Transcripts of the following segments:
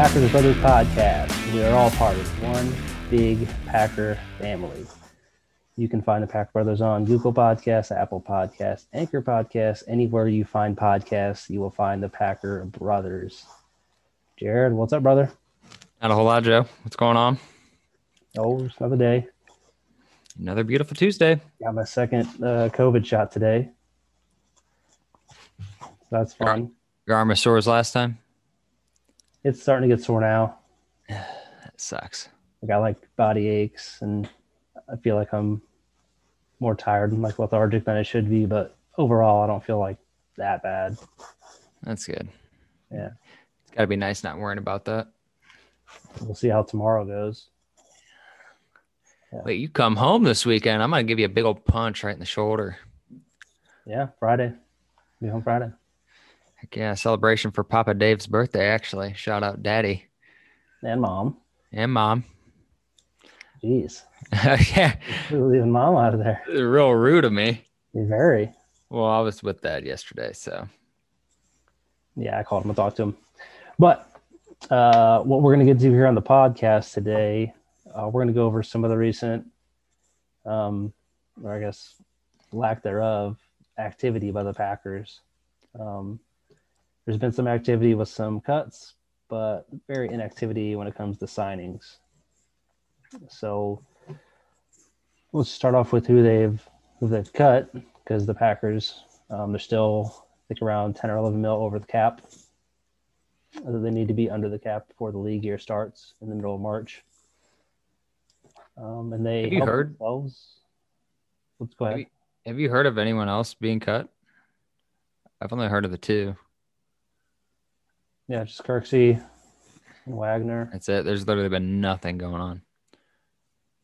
Packers Brothers podcast. We are all part of one big Packer family. You can find the Packer Brothers on Google Podcasts, Apple Podcasts, Anchor Podcasts, anywhere you find podcasts, you will find the Packer Brothers. Jared, what's up, brother? Not a whole lot, Joe. What's going on? Oh, it's another day. Another beautiful Tuesday. Got my second uh, COVID shot today. That's fun. Your arm was sore as last time. It's starting to get sore now. That sucks. I got like body aches and I feel like I'm more tired and like lethargic than I should be, but overall I don't feel like that bad. That's good. Yeah. It's got to be nice not worrying about that. We'll see how tomorrow goes. Wait, you come home this weekend. I'm going to give you a big old punch right in the shoulder. Yeah, Friday. Be home Friday. Heck yeah, celebration for Papa Dave's birthday, actually. Shout out Daddy And mom. and Mom. Jeez. yeah, leaving mom out of there. real rude of me. Very. Well, I was with Dad yesterday, so Yeah, I called him and talked to him. But uh, what we're going to get to here on the podcast today, uh, we're going to go over some of the recent, um, or I guess lack thereof, activity by the Packers. Um, there's been some activity with some cuts, but very inactivity when it comes to signings. So let's start off with who they've who they've cut because the Packers um, they're still I think around 10 or 11 mil over the cap. They need to be under the cap before the league year starts in the middle of March. Um, and they Have you heard- themselves. Let's go have you, have you heard of anyone else being cut? I've only heard of the two. Yeah, just Kirksey and Wagner. That's it. There's literally been nothing going on.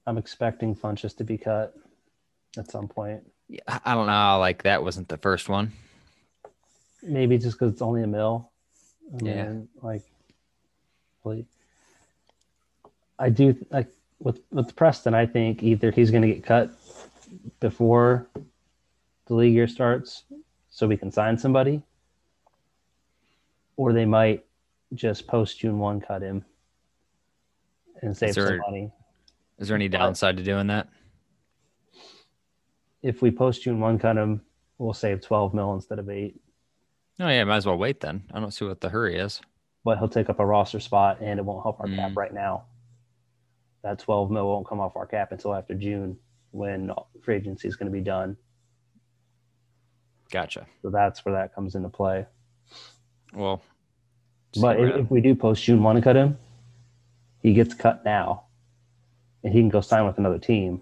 I'm expecting Funchess to be cut at some point. Yeah, I don't know. Like that wasn't the first one. Maybe just because it's only a mill. Yeah. like, really, I do like with with Preston. I think either he's going to get cut before the league year starts, so we can sign somebody, or they might just post June one cut him and save there- some money. Is there any downside to doing that? If we post June one cut him, we'll save twelve mil instead of eight. Oh yeah, might as well wait then. I don't see what the hurry is. but he'll take up a roster spot and it won't help our cap Mm. right now. That 12 mil won't come off our cap until after June when free agency is going to be done. Gotcha. So that's where that comes into play. Well, But if, if we do post June one to cut him, he gets cut now and he can go sign with another team.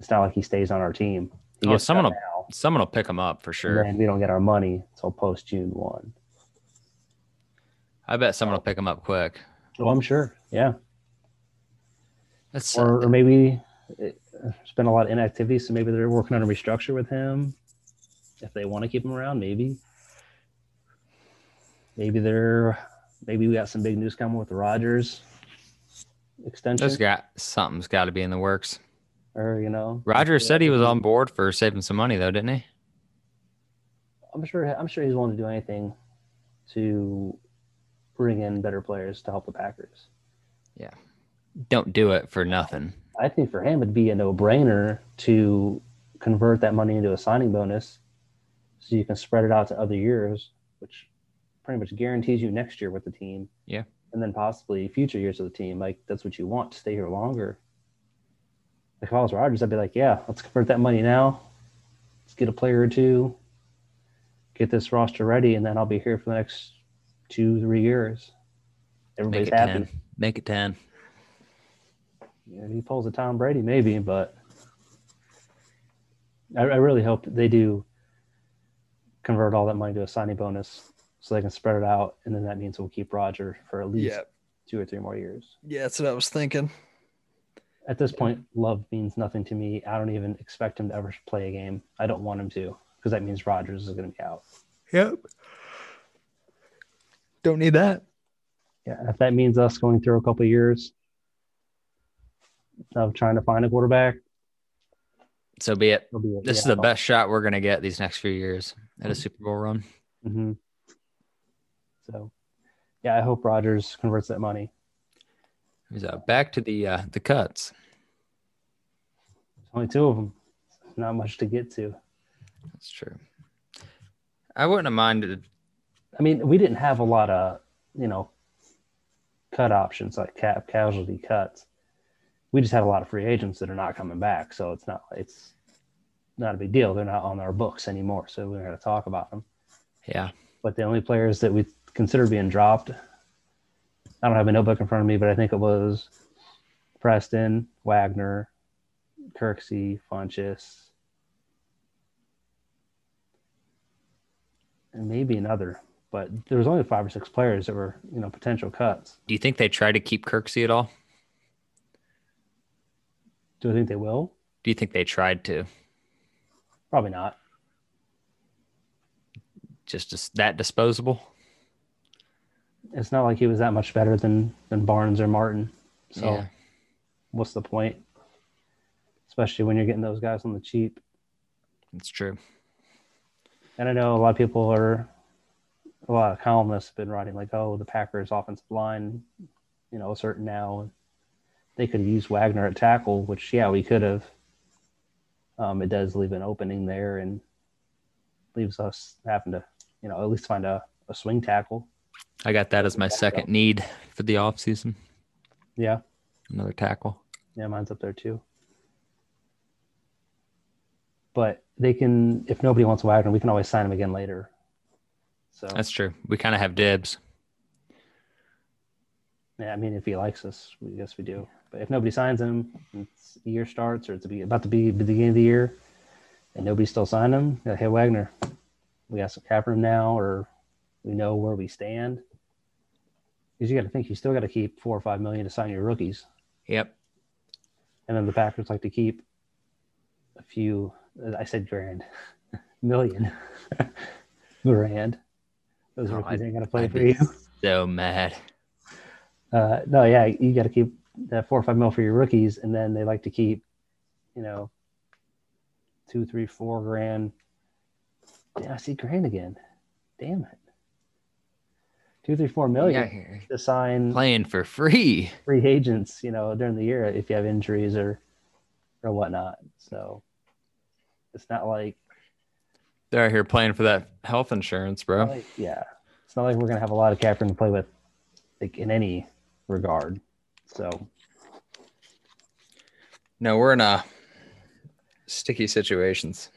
It's not like he stays on our team. He Oh, someone will- now, someone will pick him up for sure. and we don't get our money until post June one. I bet someone will pick him up quick. Oh, I'm sure. Yeah. That's or, or maybe uh, it, there's been a lot of inactivity, so maybe they're working on a restructure with him. If they want to keep him around, maybe. Maybe they're maybe we got some big news coming with the Rodgers extension, there's got something's got to be in the works. or you know, Rodgers said he was on board for saving some money though, didn't he? I'm sure. I'm sure he's willing to do anything to bring in better players to help the Packers. Yeah, don't do it for nothing. I think for him it'd be a no-brainer to convert that money into a signing bonus, so you can spread it out to other years, which pretty much guarantees you next year with the team. Yeah. and then possibly future years of the team. Like that's what you want to stay here longer. Like if I was Rodgers, I'd be like, yeah, let's convert that money now. Let's get a player or two, get this roster ready, and then I'll be here for the next two, three years. Make Everybody's it happy. ten. Make it ten. Yeah, he pulls a Tom Brady, maybe, but I, I really hope they do convert all that money to a signing bonus so they can spread it out, and then that means we'll keep Roger for at least Yeah. two or three more years. Yeah, that's what I was thinking. At this point, love means nothing to me. I don't even expect him to ever play a game. I don't want him to because that means Rodgers is going to be out. Yep. Don't need that. Yeah, if that means us going through a couple of years of trying to find a quarterback, So be it. it'll be This is the best shot we're gonna get these next few years at a Super Bowl run. hmm So yeah, I hope Rodgers converts that money. So back to the uh, the cuts. Only two of them. Not much to get to. That's true. I wouldn't have minded. I mean, we didn't have a lot of, you know, cut options like cap casualty cuts. We just had a lot of free agents that are not coming back, so it's not it's not a big deal. They're not on our books anymore, so we're going to talk about them. Yeah. But the only players that we consider being dropped, I don't have a notebook in front of me, but I think it was Preston, Wagner, Kirksey, Funchess, and maybe another. But there was only five or six players that were, you know, potential cuts. Do you think they try to keep Kirksey at all? Do I think they will? Do you think they tried to? Probably not. Just that disposable? It's not like he was that much better than than Barnes or Martin. So Yeah. what's the point? Especially when you're getting those guys on the cheap. It's true. And I know a lot of people are, a lot of columnists have been writing like, oh, the Packers offensive line, you know, certain now. They could have used Wagner at tackle, which, yeah, we could have. Um, it does leave an opening there and leaves us having to, you know, at least find a, a swing tackle. I got that as my second need for the offseason. Yeah. Another tackle. Yeah, mine's up there too. But they can, if nobody wants Wagner, we can always sign him again later. So, That's true. We kind of have dibs. Yeah, I mean, if he likes us, we guess we do. But if nobody signs him, it's the year starts or it's be, about to be the beginning of the year, and nobody still signed him. Like, hey, Wagner, we got some cap room now, or we know where we stand. Because you got to think you still got to keep four or five million to sign your rookies, Yep. and then the Packers like to keep a few. I said grand, million, grand. Those Oh, rookies I'd- ain't gonna play I'd for you. So mad. Uh, no, yeah, you got to keep that four or five mil for your rookies, and then they like to keep, you know, two, three, four grand. Yeah, I see grand again. Damn it. Two, three, four Yeah, to sign Playing for free. free agents, you know, during the year if you have injuries or or whatnot. So it's not like, They're out here playing for that health insurance, bro. like yeah, it's not like we're gonna have a lot of cap room to play with, like in any regard. So No, we're in a sticky situations.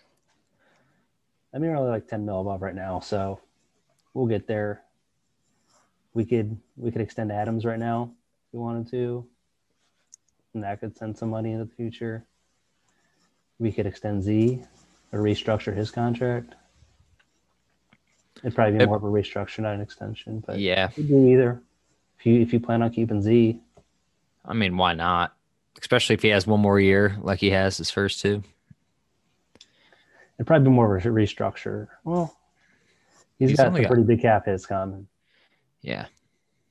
I mean, we're only like 10 mil above right now, so we'll get there. We could we could extend Adams right now if we wanted to, and that could send some money into the future. We could extend Z or restructure his contract. It'd probably be more of a restructure, not an extension, but Yeah. either. If you if you plan on keeping Z, I mean, why not? Especially if he has one more year like he has his first two. it'd probably be more of a restructure. Well, He's he's got a got- pretty big cap hits coming. Yeah.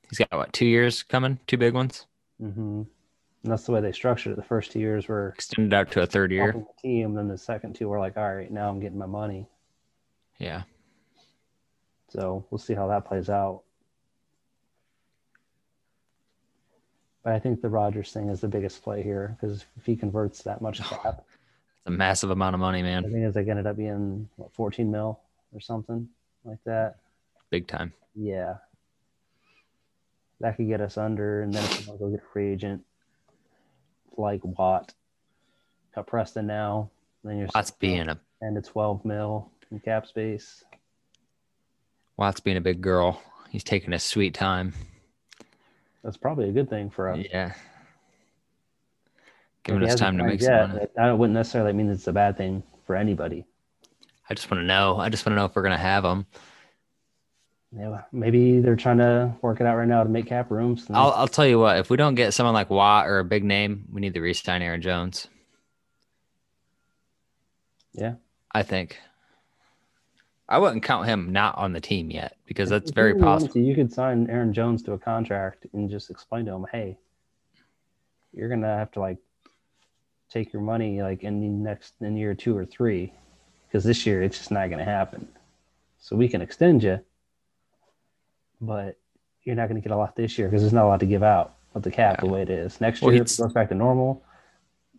He's got what, two years coming? Two big ones? Mm-hmm. And that's the way they structured it. The first two years were Extended out to a third year. the team. Then the second two were like, all right, now I'm getting my money. Yeah. So we'll see how that plays out. But I think the Rodgers thing is the biggest play here because if he converts that much cap, It's a massive amount of money, man. I think it's like ended up being what, 14 mil or something like that. Big time. Yeah. That could get us under, and then if we want to go get a free agent like Watt, cut Preston now, then you're Watt's being a and to 12 mil in cap space. Watt's being a big girl. He's taking a sweet time. That's probably a good thing for us. Yeah. Giving us time to make some yet, money. I wouldn't necessarily mean it's a bad thing for anybody. I just want to know. I just want to know if we're gonna have him. Yeah, maybe they're trying to work it out right now to make cap rooms. I'll I'll tell you what. If we don't get someone like Watt or a big name, we need to re-sign Aaron Jones. Yeah. I think. I wouldn't count him not on the team yet because that's If very possible. to, You could sign Aaron Jones to a contract and just explain to him, hey, you're gonna have to like take your money like in the next in year two or three, because this year it's just not gonna happen. So we can extend you, but you're not going to get a lot this year because there's not a lot to give out with the cap the way it is. Next Well, year, it goes back to normal.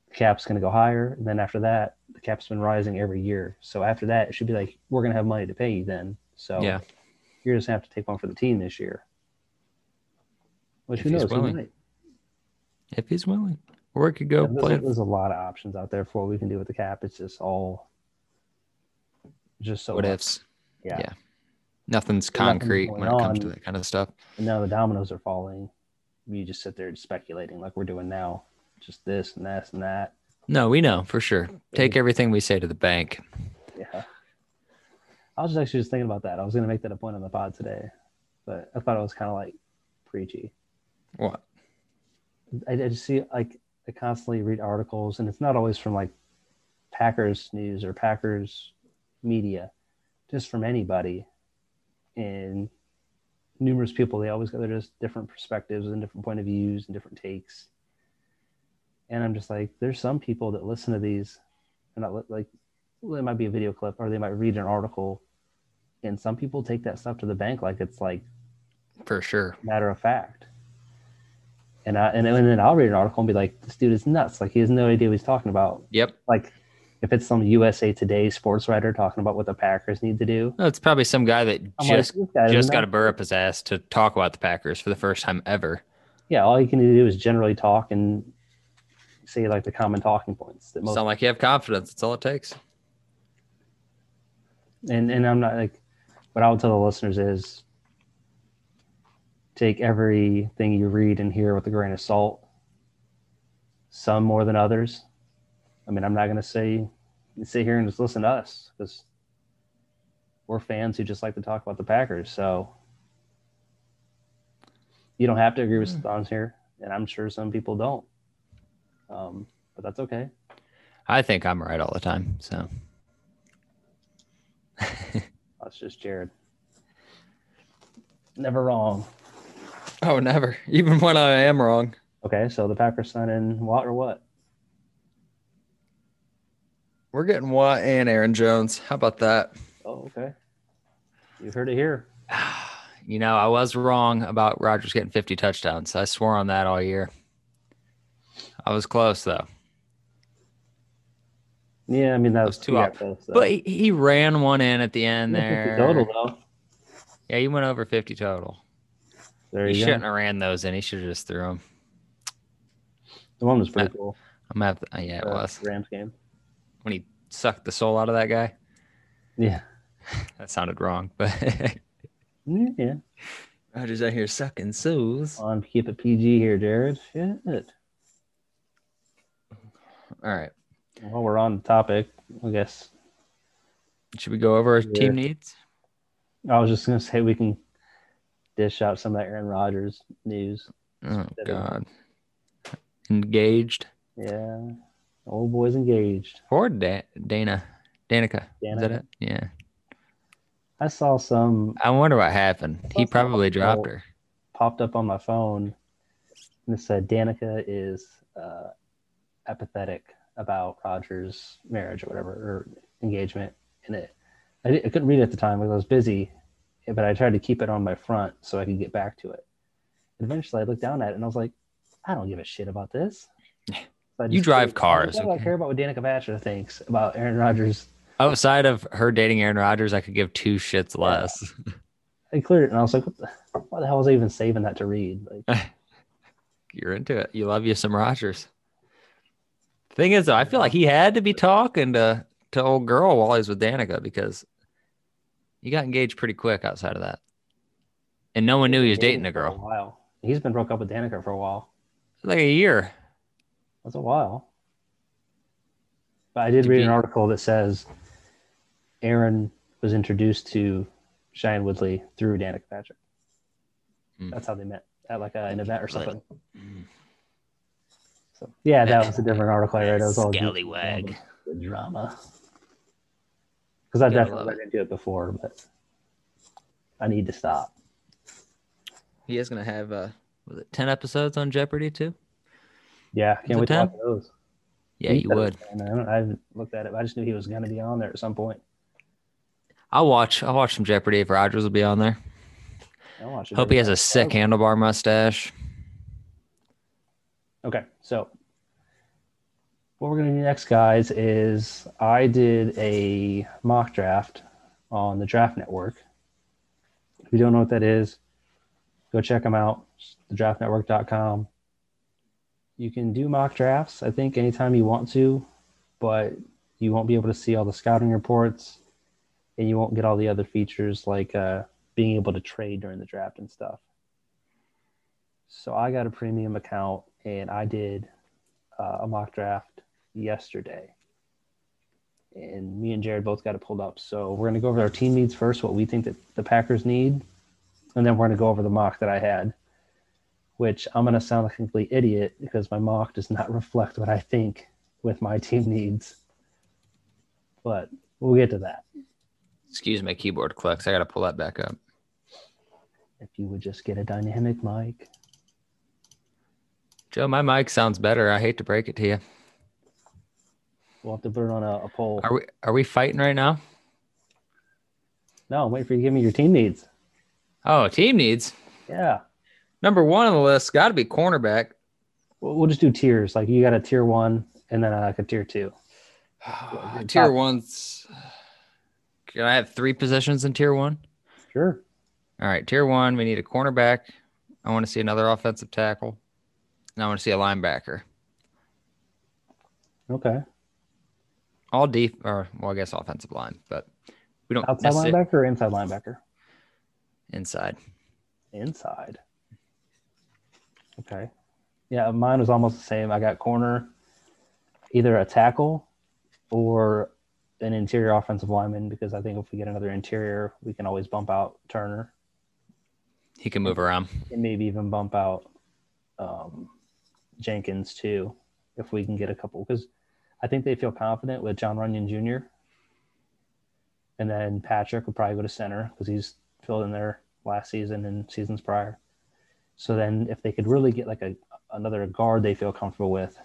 The Cap's going to go higher. And then after that, the cap's been rising every year. So after that, it should be like, we're going to have money to pay you then. So Yeah. you're just going to have to take one for the team this year. Which If who he's knows? He willing. might. If he's willing, or it could go there's, play. a, there's a lot of options out there for what we can do with the cap. It's just all just so what much. ifs? Yeah. yeah. Nothing's nothing concrete when it comes to that kind of stuff. And now the dominoes are falling. You just sit there speculating like we're doing now. Just this and that and that. No, we know for sure. Take everything we say to the bank. Yeah. I was actually just thinking about that. I was going to make that a point on the pod today, but I thought it was kind of like preachy. What? I, I just see like I constantly read articles, and it's not always from like Packers news or Packers media, just from anybody, and numerous people. They always got their just different perspectives and different point of views and different takes. And I'm just like, there's some people that listen to these, and not like, well, it might be a video clip or they might read an article, and some people take that stuff to the bank like it's like For sure. matter of fact. And I and, and then I'll read an article and be like, this dude is nuts. Like he has no idea what he's talking about. Yep. Like if it's some USA Today sports writer talking about what the Packers need to do, No, it's probably some guy that I'm just like, guy just got a burr up his ass to talk about the Packers for the first time ever. Yeah, all you can do is generally talk and say like the common talking points that most Sound like you have confidence. That's all it takes. and and I'm not like what I would tell the listeners is take everything you read and hear with a grain of salt. Some more than others. I mean, I'm not going to say sit here and just listen to us because we're fans who just like to talk about the Packers. So you don't have to agree with Stans here, and I'm sure some people don't. Um, but that's okay. I think I'm right all the time. So That's just Jared. Never wrong. Oh, never. Even when I am wrong. Okay, so the Packers sign in Watt or what? We're getting Watt and Aaron Jones. How about that? Oh, okay. You heard it here. You know, I was wrong about Rodgers getting 50 touchdowns. I swore on that all year. I was close though. Yeah, I mean that was two up. close. But he, he ran one in at the end Yeah, 50 there. total though. Yeah, he went over 50 total. There He shouldn't go. have ran those in. He should have just threw them. The one was pretty cool. I'm have uh, yeah, it uh, was Rams game. When he sucked the soul out of that guy. Yeah. That sounded wrong, but Yeah. Roger's out here sucking souls. On keep it PG here, Jared. Shit. All right, While we're on the topic, I guess should we go over our Yeah. team needs? I was just gonna say we can dish out some of that Aaron Rodgers news. Oh God, engaged. Yeah. Old boy's engaged. Or da- Dana, Danica. Is that it? Yeah. I saw some I wonder what happened. He probably dropped her. popped up on my phone and it said Danica is uh, apathetic about Roger's marriage or whatever or engagement in it. I, I couldn't read it at the time because I was busy, but I tried to keep it on my front so I could get back to it. And eventually, I looked down at it and I was like, I don't give a shit about this. I You drive I cars, What do I care about what Danica Patrick thinks about Aaron Rodgers? Outside of her dating Aaron Rodgers, I could give two shits Yeah. less. I cleared it and I was like, what the, why the hell was I even saving that to read? Like, You're into it. You love you some Rodgers. Thing is, though, I feel like he had to be talking to to old girl while he was with Danica because he got engaged pretty quick outside of that, and no one knew he was dating a for a girl. while. He's been broke up with Danica for a while. Like a year. That's a while. But I did read an article that says Aaron was introduced to Shailene Woodley through Danica Patrick. Hmm. That's how they met at like a, an event or something. So yeah, that was a different article I read. It was all Scallywag. the drama. Because I definitely read into it before, but I need to stop. He is gonna have uh, was it ten episodes on Jeopardy too? Yeah, can't wait to 10? watch those. Yeah, He you would. I, haven't looked at it. But I just knew he was going to be on there at some point. I'll watch. I'll watch some Jeopardy if Rodgers will be on there. I'll watch it Hope he has a sick handlebar mustache. Okay, so what we're gonna do next, guys, is I did a mock draft on the Draft Network. If you don't know what that is, go check them out. Thedraftnetwork.com. You can do mock drafts, I think, anytime you want to, but you won't be able to see all the scouting reports, and you won't get all the other features like uh, being able to trade during the draft and stuff. So I got a premium account and I did uh, a mock draft yesterday. And me and Jared both got it pulled up. So we're going to go over our team needs first, what we think that the Packers need. And then we're going to go over the mock that I had, which I'm going to sound like a complete idiot because my mock does not reflect what I think with my team needs. But we'll get to that. Excuse my keyboard clicks. I got to pull that back up. If you would just get a dynamic mic. Joe, my mic sounds better. I hate to break it to you. We'll have to put it on a, a poll. Are we are we fighting right now? No, I'm waiting for you to give me your team needs. Oh, team needs. Yeah. Number one on the list got to be cornerback. We'll, we'll just do tiers. Like you got a tier one and then uh, like a tier two. tier top- one's. Can I have three positions in tier one? Sure. All right, tier one, we need a cornerback. I want to see another offensive tackle. And I want to see a linebacker. Okay. All deep, or well, I guess offensive line, but we don't Outside necessarily- linebacker or inside linebacker? inside. Inside. Okay. Yeah, mine was almost the same. I got corner, either a tackle or an interior offensive lineman because I think if we get another interior, we can always bump out Turner He can move around. and maybe even bump out um, Jenkins too if we can get a couple because I think they feel confident with Jon Runyan Jr. And then Patrick would probably go to center because he's filled in there last season and seasons prior. So then if they could really get like a another guard they feel comfortable with,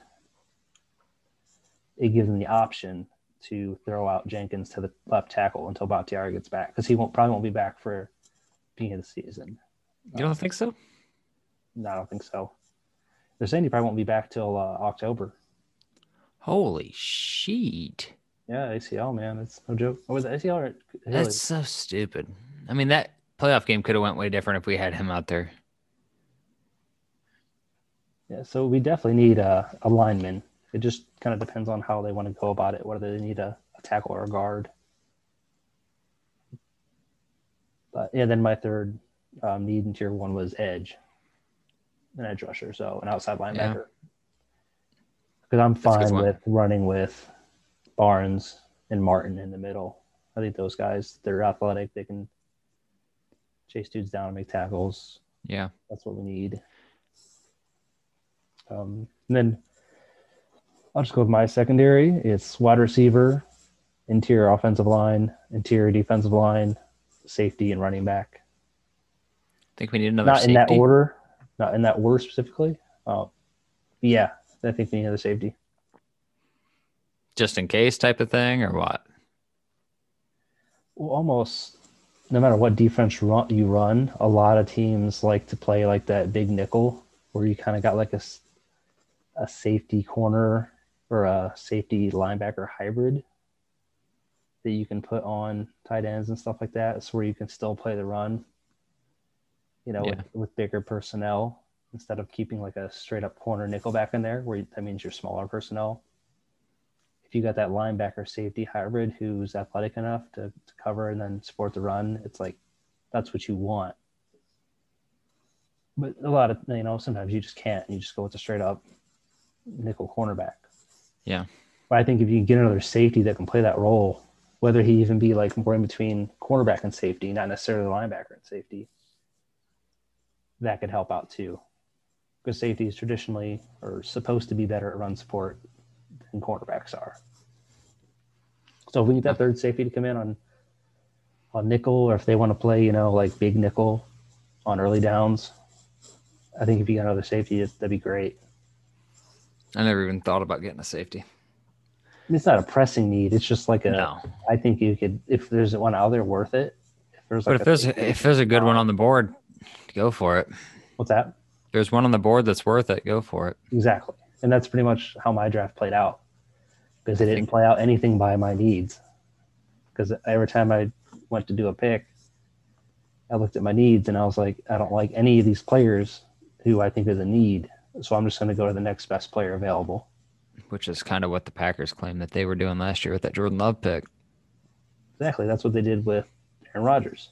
it gives them the option to throw out Jenkins to the left tackle until Bakhtiari gets back because he won't probably won't be back for beginning of the season. You don't think so? No, I don't think so. They're saying he probably won't be back till uh, October. Holy shit. Yeah, ACL man, it's no joke. What was it, ACL or That's so stupid. I mean, that playoff game could have went way different if we had him out there. Yeah, so we definitely need a, a lineman. It just kind of depends on how they want to go about it, whether they need a, a tackle or a guard. But yeah, then my third um, need in tier one was edge, an edge rusher, so an outside linebacker. Because I'm a good fine with running with Barnes and Martin in the middle. I think those guys, they're athletic. They can chase dudes down and make tackles. Yeah. That's what we need. Um, and then I'll just go with my secondary. It's wide receiver, interior offensive line, interior defensive line, safety, and running back. I think we need another Not safety. in that order. Not in that order specifically. Uh, yeah, I think we need another safety. Just in case type of thing or what? Well, almost no matter what defense run, you run, a lot of teams like to play like that big nickel where you kind of got like a, a safety corner or a safety linebacker hybrid that you can put on tight ends and stuff like that. So where you can still play the run, you know, Yeah. with, with bigger personnel instead of keeping like a straight up corner nickel back in there where you- that means you're smaller personnel if you got that linebacker safety hybrid who's athletic enough to, to cover and then support the run, it's like that's what you want. But a lot of you know, sometimes you just can't. You just go with the straight up nickel cornerback. Yeah. But I think if you get another safety that can play that role, whether he even be like more in between cornerback and safety, not necessarily linebacker and safety, that could help out too. Because safeties traditionally are supposed to be better at run support than cornerbacks are. So if we need that third safety to come in on on nickel, or if they want to play, you know, like big nickel on early downs, I think if you got another safety, that'd be great. I never even thought about getting a safety. It's not a pressing need. It's just like a. No. I think you could, if there's one out there worth it. If there's But like if there's safety- if there's a good one on the board, go for it. What's that? There's one on the board that's worth it. Go for it. Exactly. And that's pretty much how my draft played out because it didn't play out anything by my needs. Because every time I went to do a pick, I looked at my needs and I was like, I don't like any of these players who I think is a need. So I'm just going to go to the next best player available. Which is kind of what the Packers claimed that they were doing last year with that Jordan Love pick. Exactly. That's what they did with Aaron Rodgers.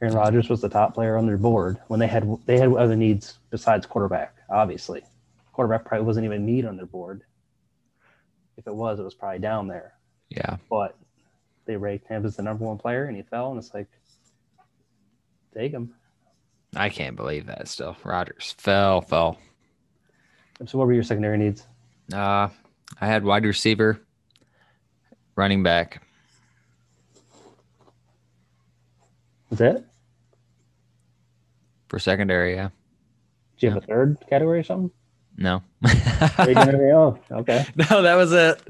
Aaron Rodgers was the top player on their board when they had they had other needs besides quarterback. Obviously, quarterback probably wasn't even a need on their board. If it was, it was probably down there. Yeah. But they ranked him as the number one player, and he fell, and it's like, take him. I can't believe that. Still, Rodgers fell, fell. So, what were your secondary needs? Uh, I had wide receiver, running back. Is it? For secondary, yeah. Do you have a third category or something? No. oh, okay. No, that was it.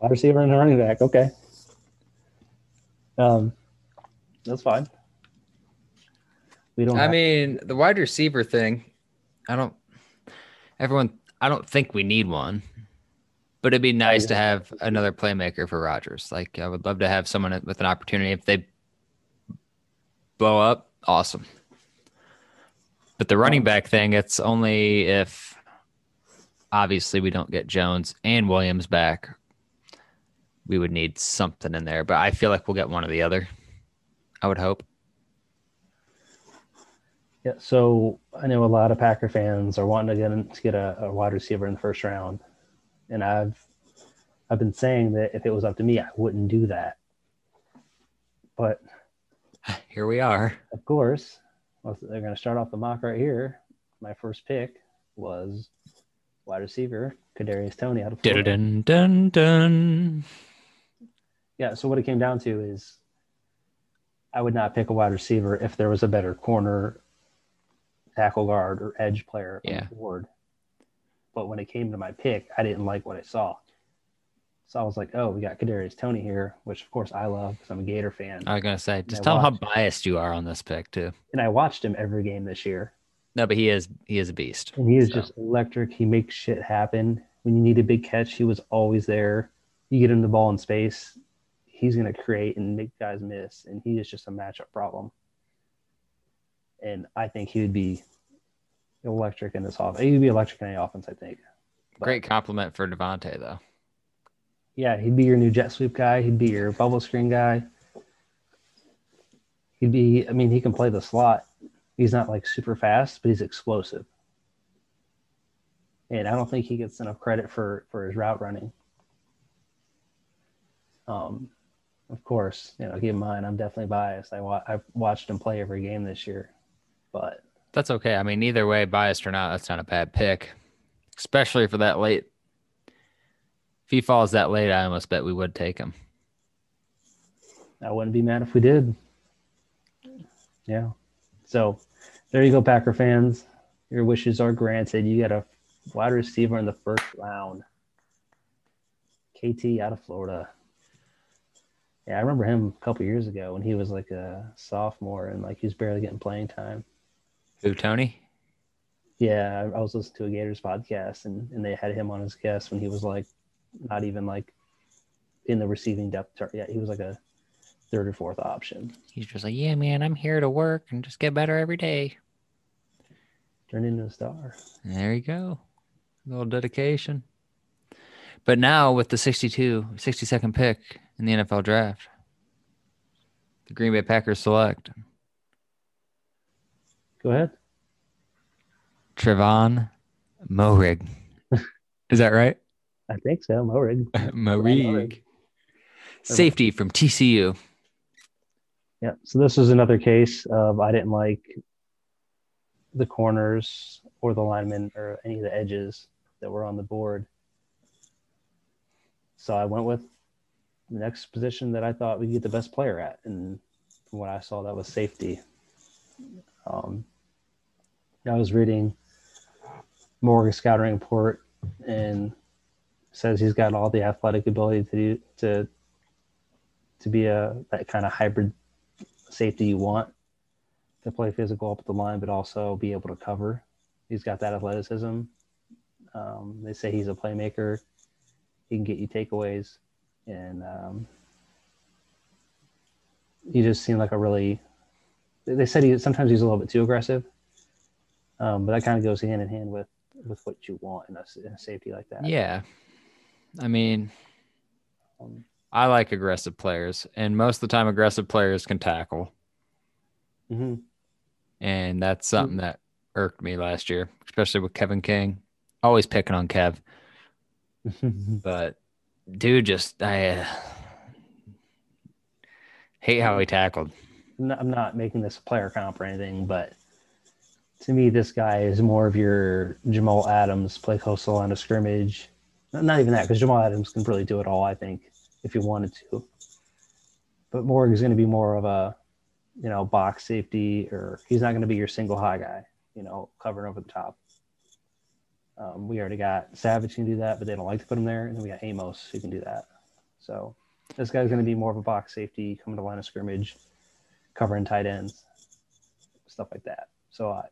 Wide receiver and running back. Okay. Um, that's fine. We don't. I have- mean, the wide receiver thing, I don't. Everyone, I don't think we need one, but it'd be nice to have another playmaker for Rodgers. Like, I would love to have someone with an opportunity. If they blow up, awesome. But the running back thing, it's only if obviously we don't get Jones and Williams back. We would need something in there, but I feel like we'll get one or the other. I would hope. Yeah, so I know a lot of Packer fans are wanting to get in, to get a, a wide receiver in the first round, and I've I've been saying that if it was up to me, I wouldn't do that. But Here we are. of course, well, they're going to start off the mock right here. My first pick was wide receiver Kadarius Toney out of Florida. Dun dun dun. Yeah, so what it came down to is I would not pick a wide receiver if there was a better corner, tackle guard, or edge player on Yeah. the board. But when it came to my pick, I didn't like what I saw. So I was like, oh, we got Kadarius Toney here, which of course I love because I'm a Gator fan. I was gonna say, just I tell him how biased you are on this pick too. and I watched him every game this year. No, but he is he is a beast. And he is So, just electric. He makes shit happen. When you need a big catch, he was always there. You get him the ball in space, he's going to create and make guys miss. And he is just a matchup problem. And I think he would be electric in this offense. He would be electric in any offense, I think. But, great compliment for Davante though. Yeah, he'd be your new jet sweep guy. He'd be your bubble screen guy. He'd be, I mean, he can play the slot. He's not like super fast, but he's explosive. And I don't think he gets enough credit for for his route running. Um, of course, you know, keep in mind, I'm definitely biased. I wa- I've watched him play every game this year, but That's okay. I mean, either way, biased or not, that's not a bad pick, especially for that late. If he falls that late, I almost bet we would take him. I wouldn't be mad if we did. Yeah. So there you go, Packer fans. Your wishes are granted. You got a wide receiver in the first round. KT out of Florida. Yeah, I remember him a couple years ago when he was like a sophomore and like he was barely getting playing time. Who, Toney? Yeah, I I was listening to a Gators podcast and, and they had him on as guest when he was like not even like in the receiving depth chart Yeah, He was like a third or fourth option. He's just like, yeah, man, I'm here to work and just get better every day. Turned into a star. There you go. A little dedication. But now with the 62, 62nd pick in the NFL draft, the Green Bay Packers select Go ahead. Trevon Moehrig. Is that right? I think so. Moehrig. Moehrig. Safety from TCU. Yeah. So this was another case of I didn't like the corners or the linemen or any of the edges that were on the board. So I went with the next position that I thought we could get the best player at, and from what I saw, that was safety. Um, I was reading Morgan scouting report and says he's got all the athletic ability to do to to be a that kind of hybrid safety you want. to play physical up at the line, but also be able to cover. He's got that athleticism. Um, they say he's a playmaker. He can get you takeaways, and um, he just seemed like a really. They said he sometimes he's a little bit too aggressive, um, but that kind of goes hand in hand with with what you want in a, in a safety like that. Yeah. I mean, Um, I like aggressive players, and most of the time, aggressive players can tackle. mhm. And that's something that irked me last year, especially with Kevin King. Always picking on Kev, but dude, just I uh, hate how he tackled. I'm not making this a player comp or anything, but to me, this guy is more of your Jamal Adams, play close to the line of scrimmage. Not even that, because Jamal Adams can really do it all, I think, if he wanted to. But Morg is going to be more of a, you know, box safety, or he's not going to be your single high guy, you know, covering over the top. Um, we already got Savage can do that, but they don't like to put him there, and then we got Amos who can do that. So this guy's going to be more of a box safety, coming to line of scrimmage, covering tight ends, stuff like that. So uh,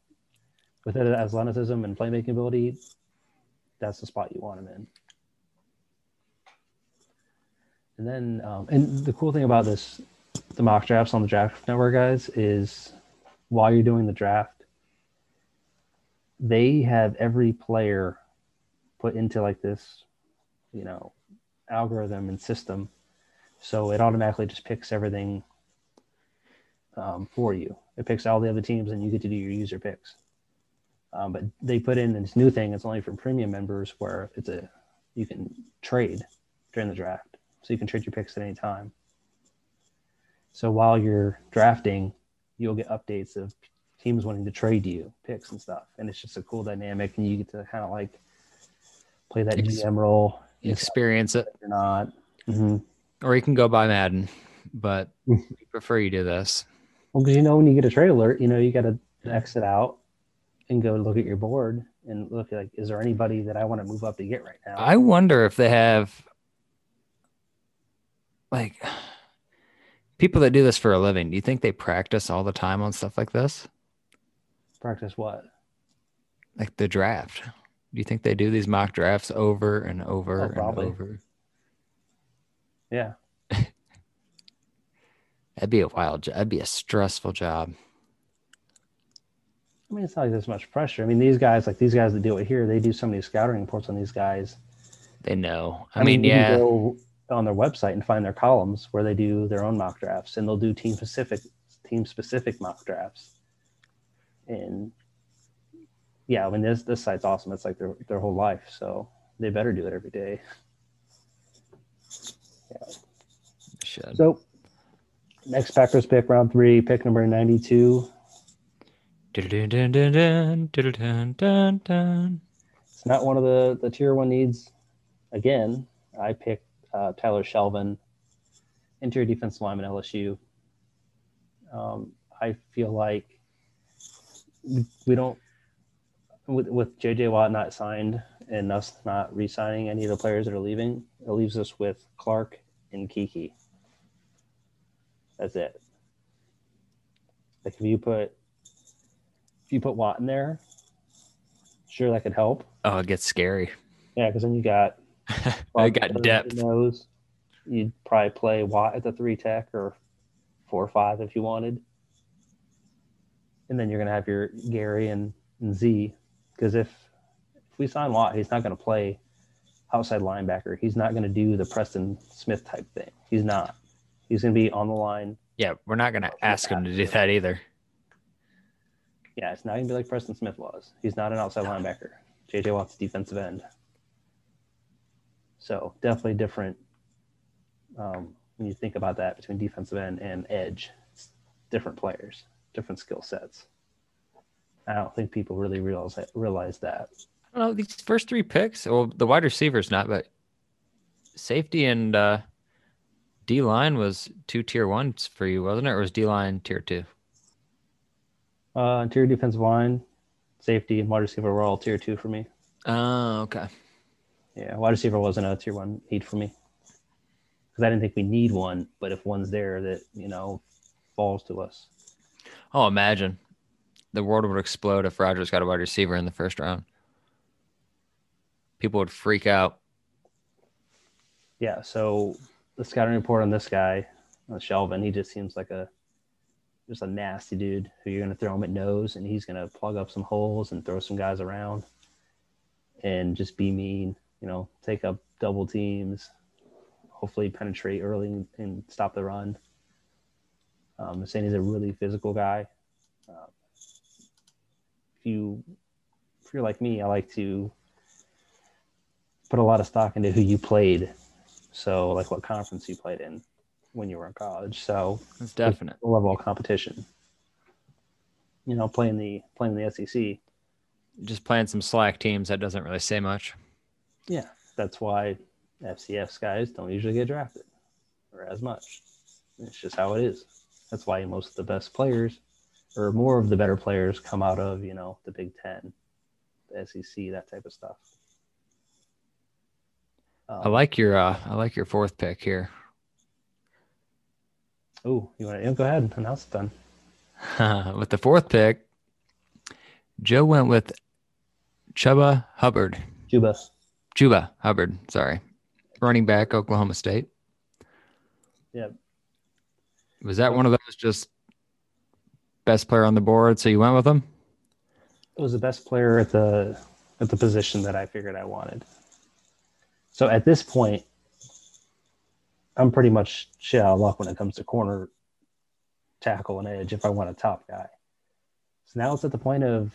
with it athleticism and playmaking ability, that's the spot you want him in. And then, um, and the cool thing about this, the mock drafts on the Draft Network, guys, is while you're doing the draft, they have every player put into like this, you know, algorithm and system. So it automatically just picks everything um, for you. It picks all the other teams, and you get to do your user picks. Um, but they put in this new thing. It's only for premium members, where it's a you can trade during the draft, so you can trade your picks at any time. So while you're drafting, you'll get updates of teams wanting to trade you picks and stuff, and it's just a cool dynamic, and you get to kind of like play that Ex- GM role. Experience it, You're not. Mhm. or you can go buy Madden, but we prefer you do this. Well, because you know when you get a trade alert, you know you got to exit out and go look at your board and look like, is there anybody that I want to move up to get right now? I wonder if they have like people that do this for a living. Do you think they practice all the time on stuff like this? Practice what? Like the draft. Do you think they do these mock drafts over and over Oh, and probably. over? Yeah, That'd be a wild job. That'd be a stressful job. I mean it's not like there's much pressure. I mean these guys, like these guys that do it here, they do so many scouting reports on these guys. They know. I, mean, you can yeah. go on their website and find their columns where they do their own mock drafts, and they'll do team specific team specific mock drafts. And yeah, I mean this this site's awesome. It's like their their whole life, so they better do it every day. Should. So next Packers pick round three, pick number ninety two. Dun-dun-dun-dun-dun, dun-dun-dun-dun. It's not one of the the tier one needs. Again, I picked uh, Tyler Shelvin, interior defensive lineman LSU. Um, I feel like we, don't with with JJ Watt not signed and us not re-signing any of the players that are leaving. It leaves us with Clark and Keke. That's it. Like if you put you put Watt in there, sure that could help. Oh, it gets scary. Yeah, because then you got I got depth. Knows you'd probably play Watt at the three tech or four or five if you wanted, and then you're gonna have your Gary and, and Z. Because if if we sign Watt, he's not gonna play outside linebacker. He's not gonna do the Preston Smith type thing. He's not. He's gonna be on the line. Yeah, we're not gonna ask him to do that either. Yeah, it's not gonna be like Preston Smith was. He's not an outside linebacker. JJ Watt's defensive end. So definitely different um, when you think about that between defensive end and edge. It's different players, different skill sets. I don't think people really realize that, realize that. I don't know these first three picks. Well, the wide receivers not, but safety and uh, D line was two tier ones for you, wasn't it? Or was D line tier two? Uh, interior defensive line, safety, and wide receiver were all tier two for me. Oh, okay. Yeah, wide receiver wasn't a tier one need for me because I didn't think we need one. But if one's there, that you know falls to us. Oh, imagine. the world would explode if Rodgers got a wide receiver in the first round. People would freak out. Yeah. So the scouting report on this guy, uh, Shelvin, he just seems like a just a nasty dude who you're going to throw him at nose and he's going to plug up some holes and throw some guys around and just be mean, you know, take up double teams, hopefully penetrate early and, stop the run. Um, I'm saying he's a really physical guy. Uh, if you if you're like me, I like to put a lot of stock into who you played. So like what conference you played in when you were in college. So It's definite. the level of competition. You know, playing the playing the SEC. Just playing some slack teams that doesn't really say much. Yeah, that's why FCS guys don't usually get drafted or as much. It's just how it is. That's why most of the best players, or more of the better players, come out of you know the Big Ten, the SEC, that type of stuff. Um, I like your uh I like your fourth pick here. Oh, you want to go ahead? and Announce it then. with the fourth pick, Joe went with Chuba Hubbard. Juba. Chuba Hubbard, sorry. Running back, Oklahoma State. Yeah. Was that one of those just best player on the board, so you went with him? It was the best player at the at the position that I figured I wanted. So at this point, I'm pretty much shit out of luck when it comes to corner, tackle, and edge. If I want a top guy, so now it's at the point of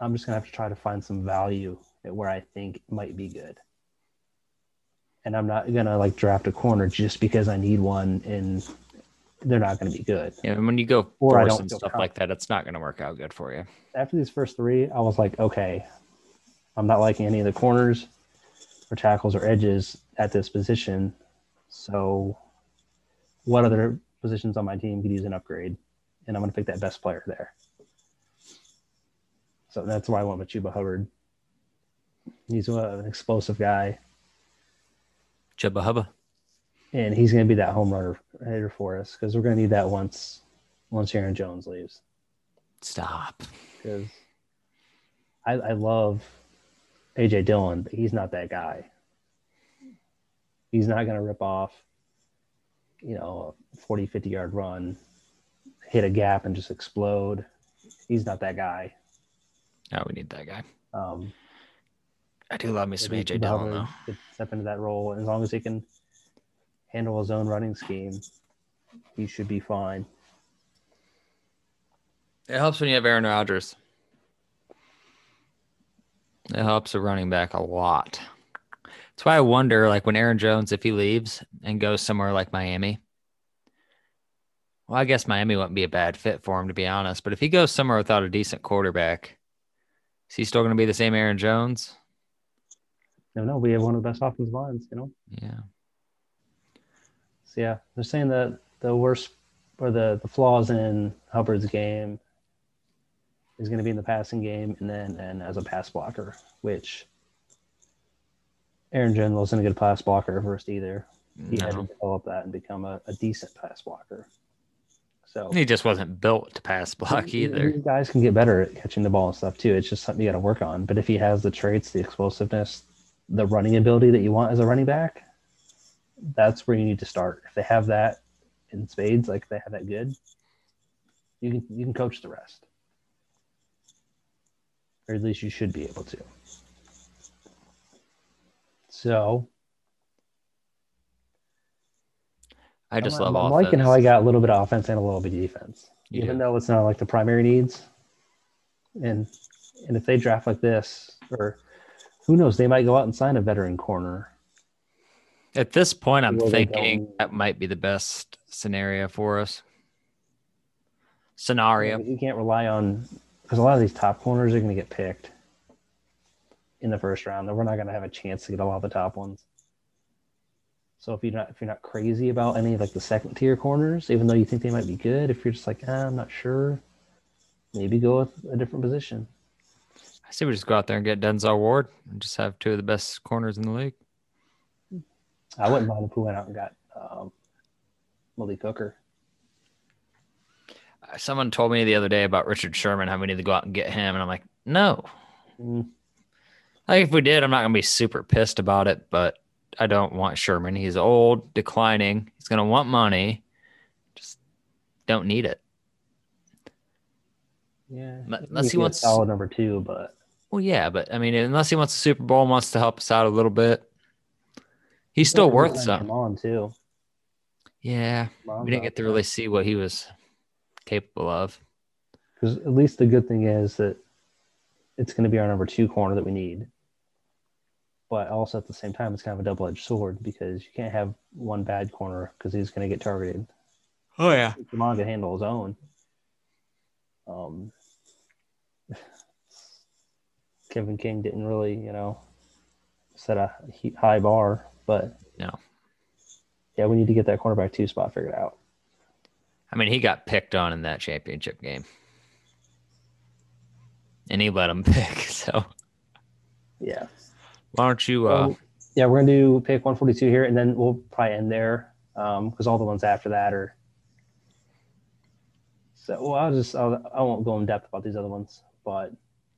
I'm just gonna have to try to find some value at where I think might be good. And I'm not gonna like draft a corner just because I need one and they're not gonna be good. Yeah, and when you go Or I don't stuff like that, it's not to work out good for you. after these first three, I was like, okay, I'm not liking any of the corners or tackles or edges at this position. So, what other positions on my team could use an upgrade? And I'm going to pick that best player there. So that's why I went with Chuba Hubbard. He's uh, an explosive guy, Chuba Hubba. and he's going to be that home runner hitter for us because we're going to need that once once Aaron Jones leaves. Stop. because I, I love AJ Dillon, but he's not that guy. He's not going to rip off, you know, a 40, 50 yard run, hit a gap and just explode. He's not that guy. No, we need that guy. Um, I do love me some AJ Dillon, though. Could step into that role. As long as he can handle his own running scheme, he should be fine. It helps when you have Aaron Rodgers. It helps a running back a lot. That's why I wonder, like when Aaron Jones, if he leaves and goes somewhere like Miami. Well, I guess Miami wouldn't be a bad fit for him, to be honest. But if he goes somewhere without a decent quarterback, is he still going to be the same Aaron Jones? No, no, we have one of the best offensive lines, you know? Yeah. So yeah, they're saying that the worst or the, the flaws in Hubbard's game is going to be in the passing game and then and as a pass blocker, which Aaron Jones wasn't a good pass blocker at first either. He had to develop that and become a, a decent pass blocker. So He just wasn't built to pass block either. guys can get better at catching the ball and stuff too. It's just something you got to work on. But if he has the traits, the explosiveness, the running ability that you want as a running back, that's where you need to start. If they have that in spades, like they have that good, you can you can coach the rest, or at least you should be able to. So I just I'm, love I'm liking how I got a little bit of offense and a little bit of defense, You even do. though it's not like the primary needs. And and if they draft like this, or who knows, they might go out and sign a veteran corner. At this point, I'm thinking that might be the best scenario for us. Scenario. You can't rely on because a lot of these top corners are going to get picked in the first round. Then we're not going to have a chance to get a lot of the top ones. So if you're not if you're not crazy about any of like the second tier corners, even though you think they might be good, if you're just like ah, I'm not sure, maybe go with a different position. I say we just go out there and get Denzel Ward and just have two of the best corners in the league. I wouldn't mind if we went out and got um, Malik Hooker. someone told me the other day about Richard Sherman, how we need to go out and get him, and I'm like, no. Mm, Like if we did, I'm not gonna be super pissed about it, but I don't want Sherman. He's old, declining. He's gonna want money. Just don't need it. yeah. Unless he he'd be a wants- solid number two, but Well, yeah, but I mean, unless he wants the Super Bowl, wants to help us out a little bit, he's still worth playing some. him on too. Yeah, we didn't get to really see what he was capable of. because at least the good thing is that it's going to be our number two corner that we need. But also at the same time, it's kind of a double edged sword because you can't have one bad corner because he's going to get targeted. Oh yeah, Jamon can handle his own. Um, Kevin King didn't really, you know, set a high bar, but No. yeah, we need to get that cornerback two spot figured out. I mean, he got picked on in that championship game, and he let him pick. So Yeah. Why don't you? Uh, Well, yeah, we're gonna do pick 142 here, and then we'll probably end there because all the ones after that are. So well, I'll just I'll, I won't go in depth about these other ones, but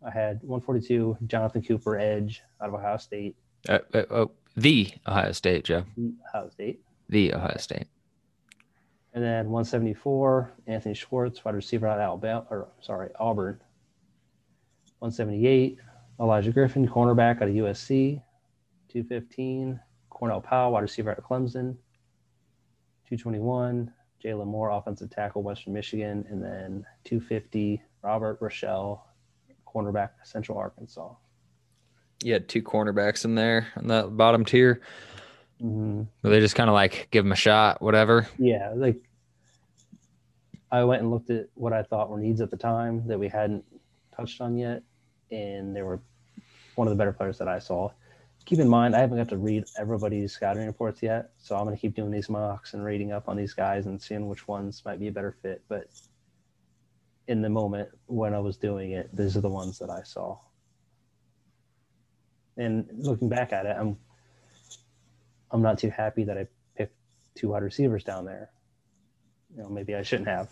I had 142 Jonathan Cooper edge out of Ohio State, uh, uh, uh, the Ohio State, Joe. Ohio State, The Ohio State. and then 174 Anthony Schwartz, wide receiver out of Alabama, or sorry Auburn. 178 Olaijah Griffin, cornerback out of USC. 215 Cornell Powell, wide receiver out of Clemson. 221 Jaylon Moore, offensive tackle, Western Michigan, and then 250 Robert Rochelle, cornerback, Central Arkansas. You had two cornerbacks in there on the bottom tier. Mm-hmm. They just kind of like give them a shot, whatever? Yeah, like I went and looked at what I thought were needs at the time that we hadn't touched on yet, and they were one of the better players that I saw. Keep in mind, I haven't got to read everybody's scouting reports yet, so I'm going to keep doing these mocks and reading up on these guys and seeing which ones might be a better fit. But in the moment when I was doing it, these are the ones that I saw. And looking back at it, I'm I'm not too happy that I picked two wide receivers down there. You know, maybe I shouldn't have.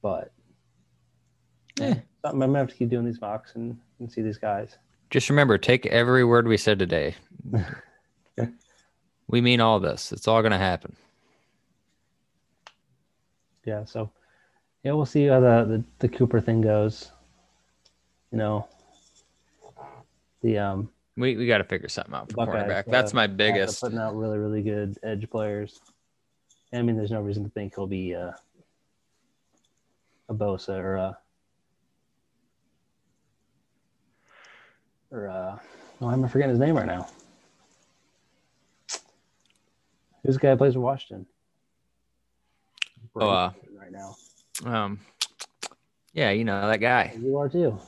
But Yeah. I'm gonna have to keep doing these mocks and, and see these guys. Just remember, take every word we said today. Yeah. we mean all this. It's all going to happen. Yeah, so yeah, we'll see how the, the, the Cooper thing goes. You know. The um We we got to figure something out for Buckeyes, cornerback. uh, That's my biggest. putting out really, really good edge players. I mean, there's no reason to think he'll be uh, a Bosa or a or uh, oh, I'm forgetting his name right now. Who's the guy that plays for Washington? Oh, uh, right now. Um, yeah, you know that guy. You are too.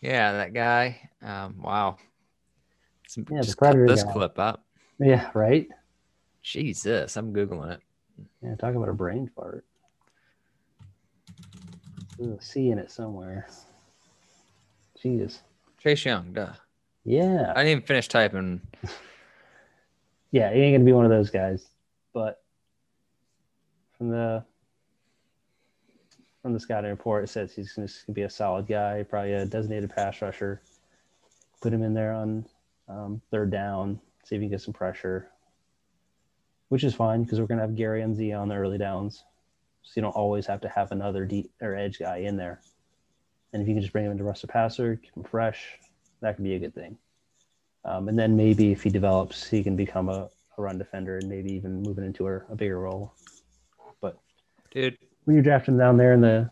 Yeah, that guy. Um, wow. Some, Yeah, just cut this guy. clip up. Yeah, right. Jesus, I'm googling it. Yeah, talk about a brain fart. There's a C in it somewhere. Jeez. Chase Young. Duh. Yeah. I didn't even finish typing. Yeah, he ain't gonna be one of those guys. But from the from the scouting report, it says he's gonna be a solid guy, probably a designated pass rusher. Put him in there on um, third down, see if he can get some pressure, which is fine because we're gonna have Gary and Z on the early downs, so you don't always have to have another deep or edge guy in there. And if you can just bring him into rush the passer, keep him fresh, that could be a good thing. Um, and then maybe if he develops, he can become a, a run defender and maybe even moving into a, a bigger role. But Dude, when you're drafting down there in the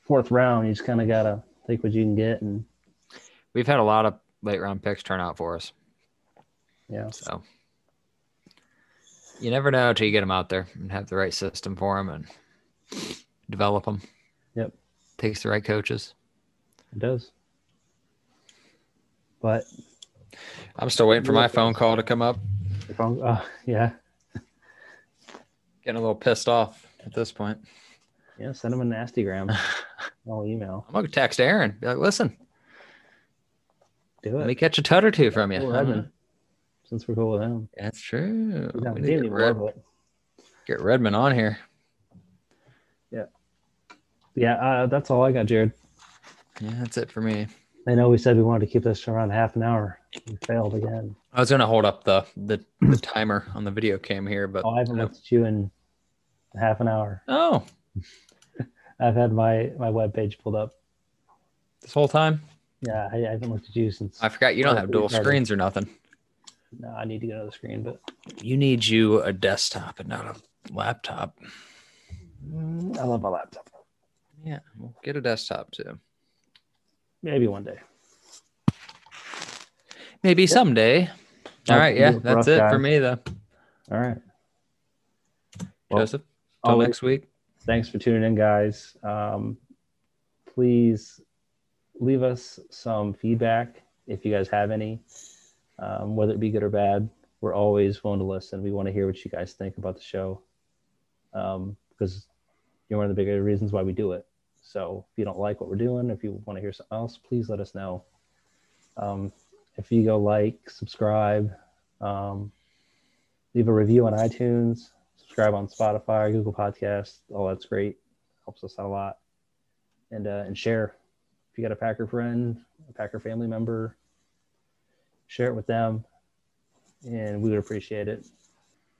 fourth round, you just kind of gotta take what you can get. And we've had a lot of late round picks turn out for us. yeah, So you never know until you get them out there and have the right system for them and develop them. Yep. Takes the right coaches. it does. But I'm still waiting for my phone call to come up. if I'm, uh, yeah, Getting a little pissed off at this point. yeah, send him a nasty gram. I'll email. I'm gonna text Aaron. Be like, listen, Do it. let me catch a tut or two from you. Cool, Redmond, since we're cool with him. That's true. He's We need team to get, Red- get Redmond on here. Yeah, uh, that's all I got, Jared. Yeah, that's it for me. I know we said we wanted to keep this around half an hour. We failed again. I was gonna hold up the the, the timer on the video cam here, but Oh, I haven't looked at you in half an hour. oh, I've had my my web page pulled up. this whole time Yeah, I, I haven't looked at you since. I forgot you don't have dual Started. screens or nothing. No, I need to get another screen, but You need you a desktop and not a laptop. mm, I love my laptop. Yeah, we'll get a desktop too. Maybe one day. Maybe someday. All That's right, yeah, that's us, it for me though. All right. Well, Joseph, till always- next week. thanks for tuning in, guys. Um, please leave us some feedback if you guys have any, um, whether it be good or bad. We're always willing to listen. We want to hear what you guys think about the show um, because you're one of the bigger reasons why we do it. So if you don't like what we're doing, if you want to hear something else, please let us know. Um, if you go like, subscribe, um, leave a review on iTunes, subscribe on Spotify, Google Podcasts, all that's great. Helps us out a lot. And uh, and share. If you got a Packer friend, a Packer family member, share it with them, and we would appreciate it.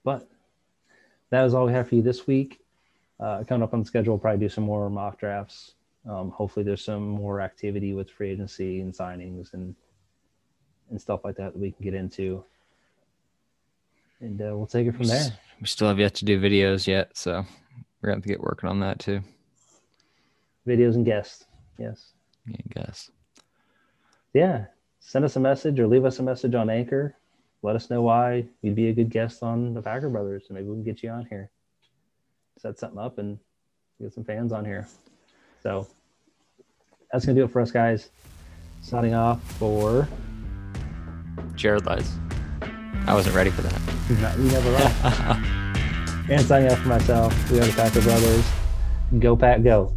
But that is all we have for you this week. Uh, coming up on the schedule, we'll probably do some more mock drafts. Um, hopefully, there's some more activity with free agency and signings and and stuff like that that we can get into. And uh, we'll take it from there. We still have yet to do videos yet, so we're gonna have to get working on that too. Videos and guests. Yes. Yeah, I guess. Yeah. Send us a message or leave us a message on Anchor. Let us know why you'd be a good guest on the Packer Brothers, and maybe we can get you on here. Set something up and get some fans on here. So that's gonna do it for us, guys. Signing off for Jared Leitz. I wasn't ready for that. you never are. and signing off for myself. We are the Packer Brothers. Go Pack Go.